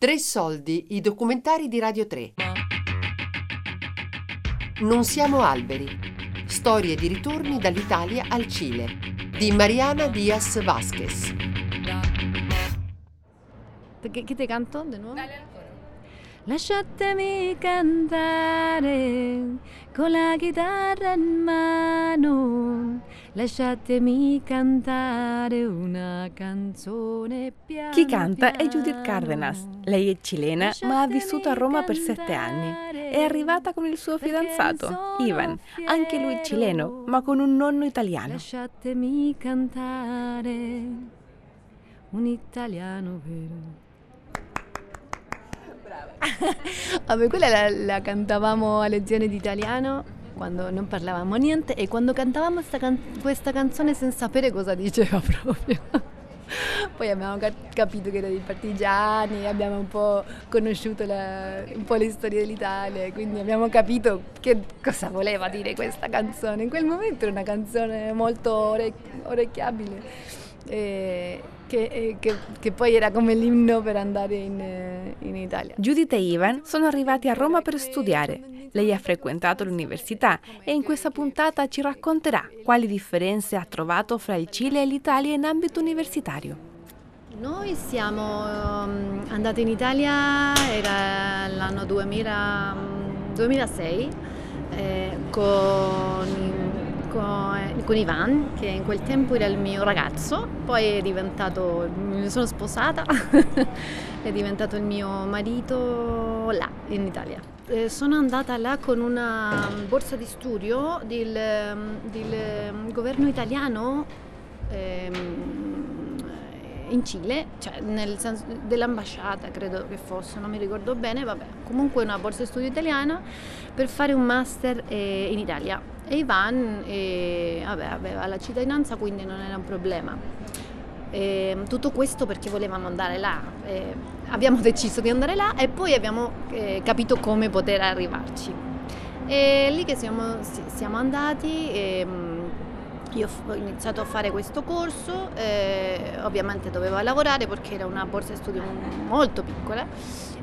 Tre soldi, i documentari di Radio 3. Non siamo alberi. Storie di ritorni dall'Italia al Cile di Mariana Diaz Vasquez. ¿Qué, te canto de nuevo? Lasciatemi cantare con la chitarra in mano. Lasciatemi cantare una canzone piano Chi canta è. Judith Cardenas. Lei è cilena, ma ha vissuto a Roma per sette anni. È arrivata con il suo fidanzato, Ivan, anche lui cileno, ma con un nonno italiano. Lasciatemi cantare un italiano vero. Vabbè, quella la, la cantavamo a lezione di italiano quando non parlavamo niente e quando cantavamo can- questa canzone senza sapere cosa diceva proprio. Poi abbiamo ca- capito che era dei partigiani, abbiamo un po' conosciuto la- un po' le storie dell'Italia, e quindi abbiamo capito che cosa voleva dire questa canzone. In quel momento era una canzone molto orec- orecchiabile, eh, che, eh, che- che poi era come l'inno per andare in, eh, in Italia. Judith e Ivan sono arrivati a Roma per studiare. Lei ha frequentato l'università e in questa puntata ci racconterà quali differenze ha trovato fra il Cile e l'Italia in ambito universitario. Noi siamo ehm, andati in Italia, era l'anno 2000, mm, 2006, eh, con, con- con Ivan, che in quel tempo era il mio ragazzo, poi è diventato, mi sono sposata, è diventato il mio marito là, in Italia. Eh, sono andata là con una borsa di studio del, del governo italiano ehm, in Cile, cioè nel senso dell'ambasciata credo che fosse, non mi ricordo bene, vabbè, comunque una borsa di studio italiana per fare un master eh, in Italia. E Ivan eh, vabbè, aveva la cittadinanza, quindi non era un problema. E tutto questo perché volevamo andare là. Eh, abbiamo deciso di andare là e poi abbiamo eh, capito come poter arrivarci. E lì che siamo, siamo andati. e, mm, io ho iniziato a fare questo corso, eh, ovviamente dovevo lavorare perché era una borsa di studio molto piccola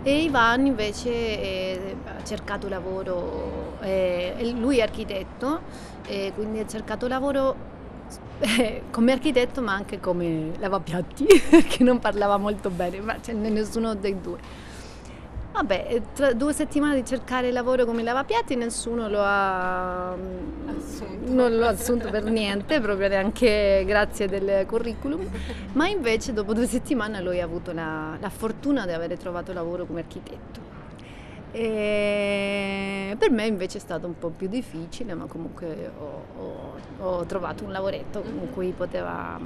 e Ivan invece eh, ha cercato lavoro, eh, lui è architetto, e quindi ha cercato lavoro eh, come architetto ma anche come lavapiatti perché non parlava molto bene, ma cioè, nessuno dei due. Vabbè, eh, tra due settimane di cercare lavoro come lavapiatti nessuno lo ha non l'ho assunto per niente, proprio neanche grazie del curriculum, ma invece dopo due settimane lui ha avuto la, la fortuna di aver trovato lavoro come architetto. E per me invece è stato un po' più difficile, ma comunque ho, ho- ho trovato un lavoretto con cui poteva,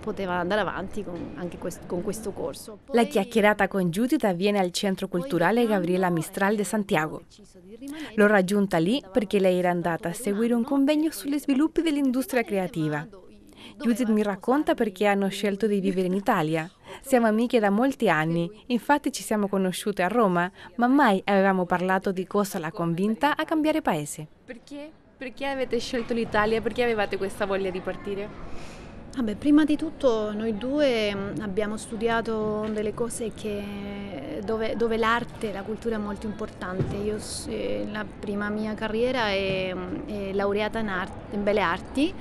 poteva andare avanti con, anche quest- con questo corso. La Poi- chiacchierata con Judith avviene al Centro Culturale Gabriela Mistral de Santiago. L'ho raggiunta lì perché lei era andata a seguire un convegno sugli sviluppi dell'industria creativa. Judith mi racconta perché hanno scelto di vivere in Italia. Siamo amiche da molti anni, infatti ci siamo conosciute a Roma, ma mai avevamo parlato di cosa l'ha convinta a cambiare paese. Perché? Perché avete scelto l'Italia? Perché avevate questa voglia di partire? Vabbè, prima di tutto noi due mh, abbiamo studiato delle cose che- dove, dove l'arte e la cultura è molto importante. Io, eh, la prima mia carriera è, mh, è laureata in, art- in belle arti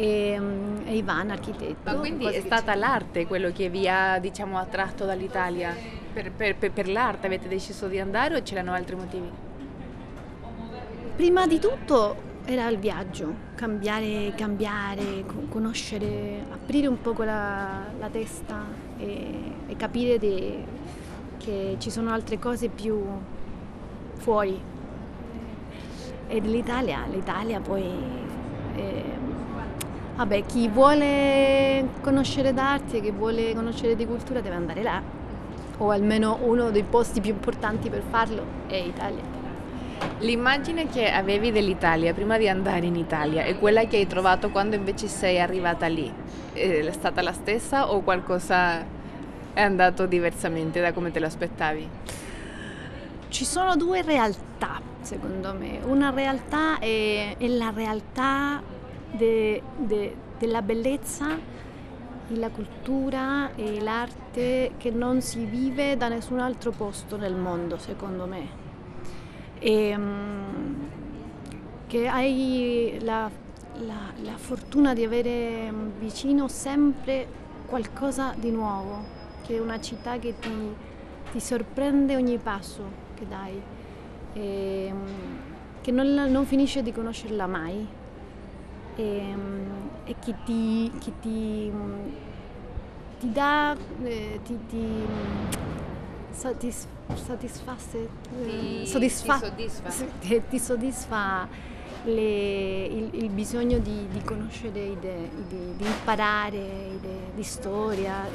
e, mh, e Ivan architetto. Ma quindi è stata l'arte quello che vi ha, diciamo, attratto dall'Italia? Per, per- per- per l'arte avete deciso di andare o c'erano altri motivi? Prima di tutto era il viaggio, cambiare, cambiare, co- conoscere, aprire un po' la, la testa e, e capire de- che ci sono altre cose più fuori. E dell'Italia, l'Italia poi... eh, vabbè, chi vuole conoscere d'arte, chi vuole conoscere di cultura deve andare là, o almeno uno dei posti più importanti per farlo è Italia. L'immagine che avevi dell'Italia prima di andare in Italia e quella che hai trovato quando invece sei arrivata lì, è stata la stessa o qualcosa è andato diversamente da come te lo aspettavi? Ci sono due realtà, secondo me. Una realtà è, è la realtà de- de- della bellezza la cultura e l'arte che non si vive da nessun altro posto nel mondo, secondo me. E, um, che hai la, la, la fortuna di avere vicino sempre qualcosa di nuovo, che è una città che ti, ti sorprende ogni passo che dai, e, che non, non finisce di conoscerla mai e, e che ti, che ti, ti dà, eh, ti, ti satis, satisfasse, ti, soddisfa, ti soddisfa, ti soddisfa le, il, il, bisogno di, di conoscere idee, di, di imparare idee, di storia.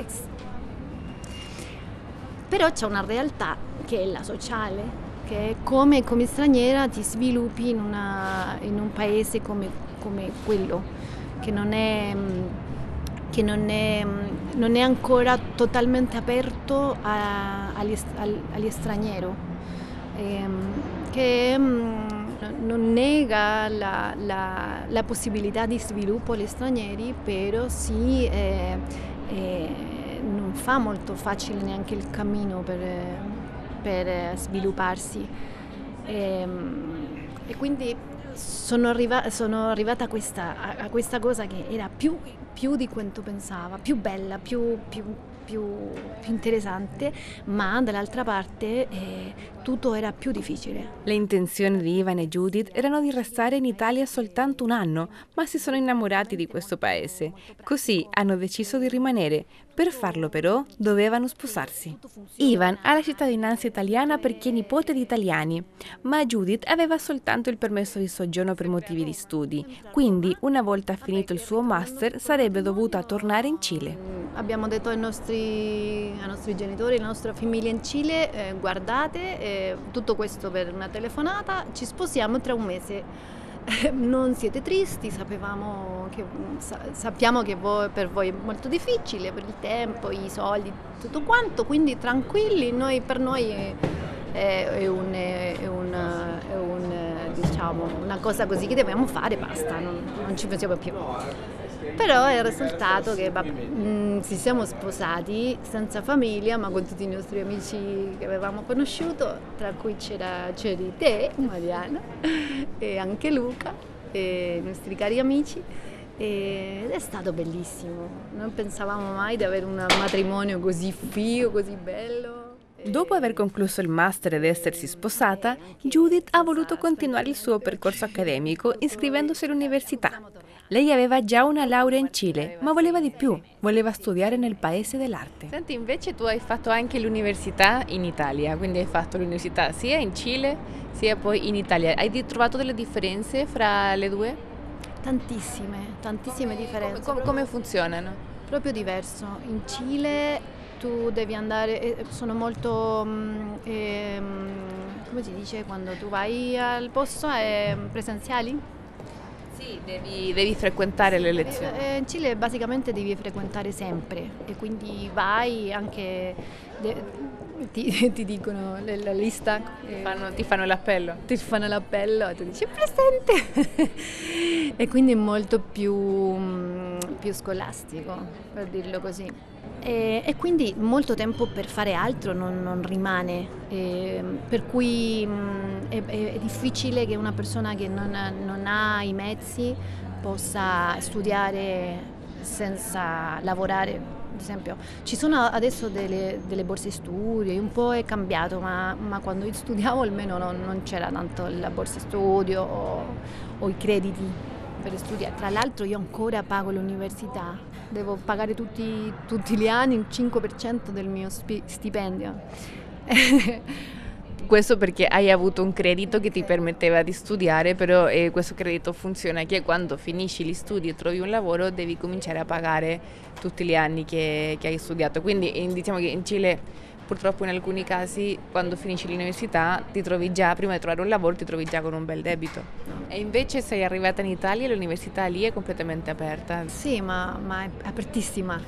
Però c'è una realtà che è la sociale, che è come, come straniera ti sviluppi in, una, in un paese come, come quello, che non è che non è, non è, ancora totalmente aperto a, agli, agli stranieri, ehm, che non nega la, la, la, possibilità di sviluppo agli stranieri, però sì, eh, eh, non fa molto facile neanche il cammino per, per svilupparsi. E, ehm, e quindi sono, arriva, sono arrivata a questa, a, questa, cosa che era più, più, di quanto pensava, più bella, più, più più, più interessante, ma dall'altra parte eh, tutto era più difficile. Le intenzioni di Ivan e Judith erano di restare in Italia soltanto un anno, ma si sono innamorati di questo paese. Così hanno deciso di rimanere. Per farlo però dovevano sposarsi. Ivan ha la cittadinanza italiana perché è nipote di italiani, ma Judith aveva soltanto il permesso di soggiorno per motivi di studi, quindi una volta finito il suo master sarebbe dovuta tornare in Cile. Abbiamo detto ai nostri ai nostri genitori, alla nostra famiglia in Cile, eh, guardate, eh, tutto questo per una telefonata, ci sposiamo tra un mese. non siete tristi, sapevamo che, sa, sappiamo che voi, per voi è molto difficile, per il tempo, i soldi, tutto quanto, quindi tranquilli, noi, per noi è, è, un, è, un, è un, diciamo, una cosa così che dobbiamo fare, basta, non, non ci pensiamo più. Però è il risultato che mh, mm, ci siamo sposati senza famiglia, ma con tutti i nostri amici che avevamo conosciuto, tra cui c'era, c'eri te, Mariana, e anche Luca, e i nostri cari amici. Ed è stato bellissimo. Non pensavamo mai di avere un matrimonio così figo, così bello. Dopo aver concluso il master ed essersi sposata, Judith ha voluto continuare il suo percorso accademico iscrivendosi all'università. Lei aveva già una laurea in Cile, ma voleva di più, voleva studiare nel paese dell'arte. Senti, invece tu hai fatto anche l'università in Italia, quindi hai fatto l'università sia in Cile sia poi in Italia. Hai trovato delle differenze fra le due? Tantissime, tantissime differenze. Come, come funzionano? Proprio diverso. In Cile tu devi andare, eh, sono molto, eh, come si dice, quando tu vai al posto, eh, presenziali? Sì, devi, devi frequentare le lezioni. Eh, in Cile basicamente devi frequentare sempre e quindi vai anche, de, ti, ti, dicono la lista. Eh, fanno, ti fanno l'appello. Ti fanno l'appello e tu dici presente. e quindi è molto più, più scolastico, per dirlo così. E, e, quindi molto tempo per fare altro non, non rimane, e, per cui mh, è, è, difficile che una persona che non, non, ha i mezzi possa studiare senza lavorare. Ad esempio, ci sono adesso delle, delle borse studio, un po' è cambiato, ma, ma quando studiavo almeno non, non, c'era tanto la borsa studio o, o i crediti per studiare. Tra l'altro io ancora pago l'università devo pagare tutti, tutti gli anni il 5% del mio stipendio. questo perché hai avuto un credito che ti permetteva di studiare, però eh, questo credito funziona che quando finisci gli studi e trovi un lavoro devi cominciare a pagare tutti gli anni che, che hai studiato. Quindi diciamo che in Cile purtroppo in alcuni casi quando finisci l'università ti trovi già, prima di trovare un lavoro, ti trovi già con un bel debito. E invece sei arrivata in Italia e l'università lì è completamente aperta. Sì, ma, ma è apertissima.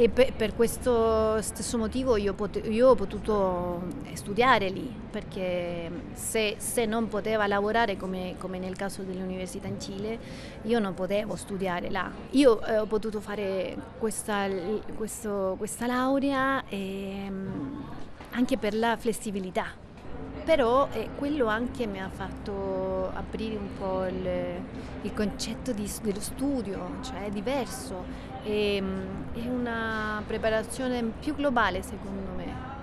E per, per, questo stesso motivo io, pot- io, ho potuto studiare lì, perché se, se non poteva lavorare come, come, nel caso dell'università in Cile, io non potevo studiare là. Io eh, ho potuto fare questa, questo, questa laurea e, ehm, anche per la flessibilità, però eh, quello anche mi ha fatto aprire un po' il, il concetto di, dello studio, cioè è diverso e, ehm, è una preparazione più globale secondo me.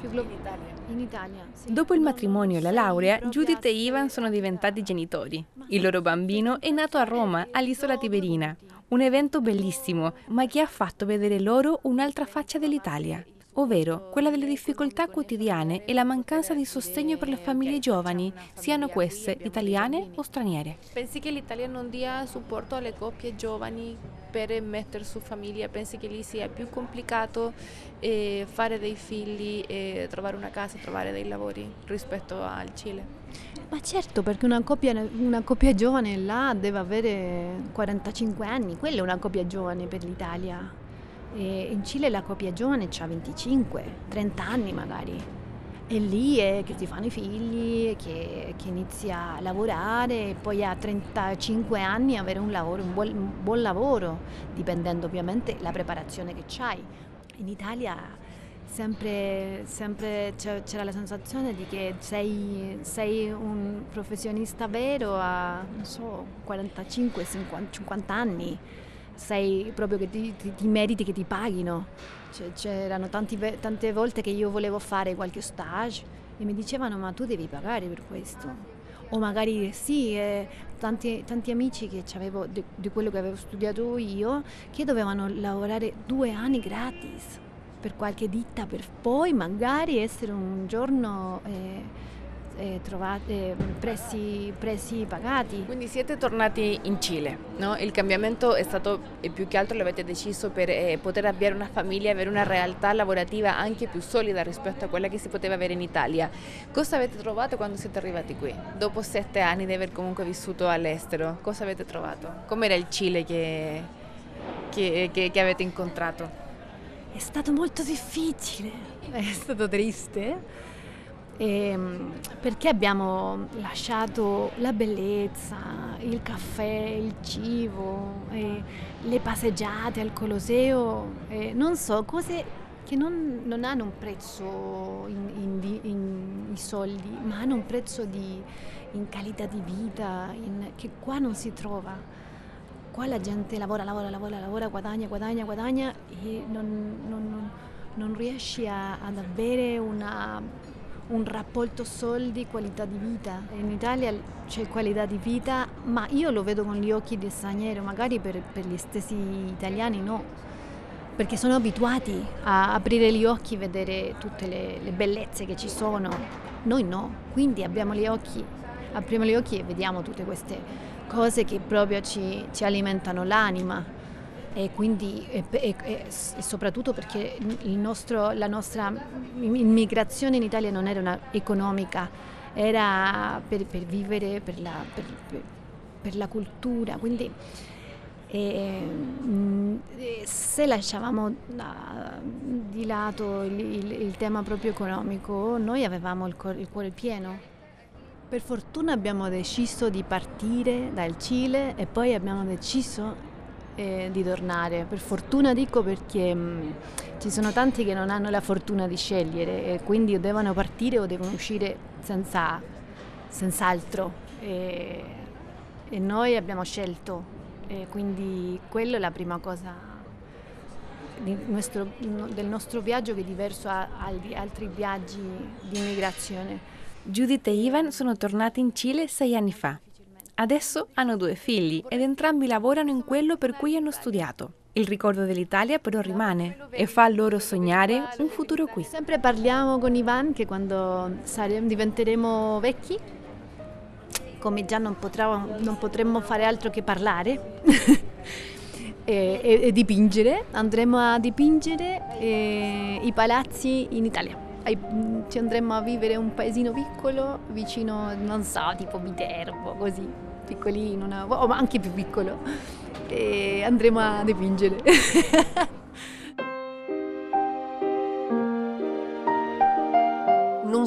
Più glo- in Italia. In Italia sì. Dopo il matrimonio e la laurea, Judith e Ivan sono diventati genitori. Il loro bambino è nato a Roma, all'isola Tiberina. Un evento bellissimo, ma che ha fatto vedere loro un'altra faccia dell'Italia ovvero quella delle difficoltà quotidiane e la mancanza di sostegno per le famiglie giovani, siano queste italiane o straniere. Pensi che l'Italia non dia supporto alle coppie giovani per mettere su famiglia? Pensi che lì sia più complicato eh, fare dei figli e trovare una casa, trovare dei lavori rispetto al Cile? Ma certo, perché una coppia, una coppia giovane là deve avere 45 anni, quella è una coppia giovane per l'Italia. E in Cile la coppia giovane ha 25, 30 anni magari. E lì è che si fanno i figli, che, che inizia a lavorare e poi a 35 anni avere un lavoro, un buon, un buon lavoro, dipendendo ovviamente dalla preparazione che hai. In Italia sempre, sempre c'era la sensazione di che sei, sei un professionista vero a so, 45, 50, 50 anni sei proprio che ti, ti, ti meriti che ti paghino. Cioè, c'erano tanti, tante volte che io volevo fare qualche stage e mi dicevano ma tu devi pagare per questo. O magari sì, eh, tanti, tanti, amici che avevo di, di, quello che avevo studiato io che dovevano lavorare due anni gratis per qualche ditta per poi magari essere un giorno... Eh, eh, trovate, prezzi, prezzi, pagati. Quindi siete tornati in Cile, no? il cambiamento è stato e più che altro l'avete deciso per eh, poter avviare una famiglia, avere una realtà lavorativa anche più solida rispetto a quella che si poteva avere in Italia. Cosa avete trovato quando siete arrivati qui? Dopo sette anni di aver comunque vissuto all'estero, cosa avete trovato? Com'era il Cile che, che, che, che avete incontrato? È stato molto difficile, è stato triste Ehm, perché abbiamo lasciato la bellezza, il caffè, il cibo, le passeggiate al Colosseo, non so, cose che non, non hanno un prezzo in, in, in, in, soldi, ma hanno un prezzo di, in qualità di vita che qua non si trova. Qua la gente lavora, lavora, lavora, lavora, guadagna, guadagna, guadagna e non, non, non riesci a, ad avere una un rapporto soldi, qualità di vita. In Italia c'è qualità di vita, ma io lo vedo con gli occhi di straniero, magari per, per gli stessi italiani no, perché sono abituati a aprire gli occhi e vedere tutte le, le bellezze che ci sono. Noi no, quindi apriamo gli occhi e vediamo tutte queste cose che proprio ci, ci alimentano l'anima e quindi e, e, e soprattutto perché nostro, la nostra immigrazione in Italia non era una economica, era per, per vivere, per la, per, per la, cultura, quindi e, se lasciavamo di lato il, il, il, tema proprio economico, noi avevamo il, il cuore pieno. Per fortuna abbiamo deciso di partire dal Cile e poi abbiamo deciso eh, di tornare. Per fortuna dico perché mh, mm, ci sono tanti che non hanno la fortuna di scegliere e quindi devono partire o devono uscire senza, senz'altro. E, e noi abbiamo scelto e quindi quello è la prima cosa nostro, del nostro viaggio che è diverso agli altri viaggi di immigrazione. Judith e Ivan sono tornati in Cile sei anni fa. Adesso hanno due figli ed entrambi lavorano in quello per cui hanno studiato. Il ricordo dell'Italia però rimane e fa loro sognare un futuro qui. Sempre parliamo con Ivan che quando saremo, diventeremo vecchi, come già non, potremo, non potremmo fare altro che parlare e, e, e, dipingere, andremo a dipingere eh, i palazzi in Italia. Ci andremo a vivere un paesino piccolo vicino, non so, tipo Viterbo, così piccolino, una, o anche più piccolo, e andremo a dipingere.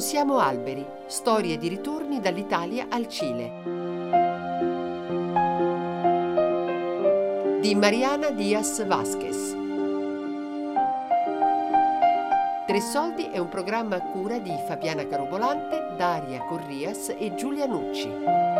non siamo alberi, storie di ritorni dall'Italia al Cile. Di Mariana Diaz Vasquez. Tre Soldi è un programma a cura di Fabiana Carobolante, Daria Corrias e Giulia Nucci.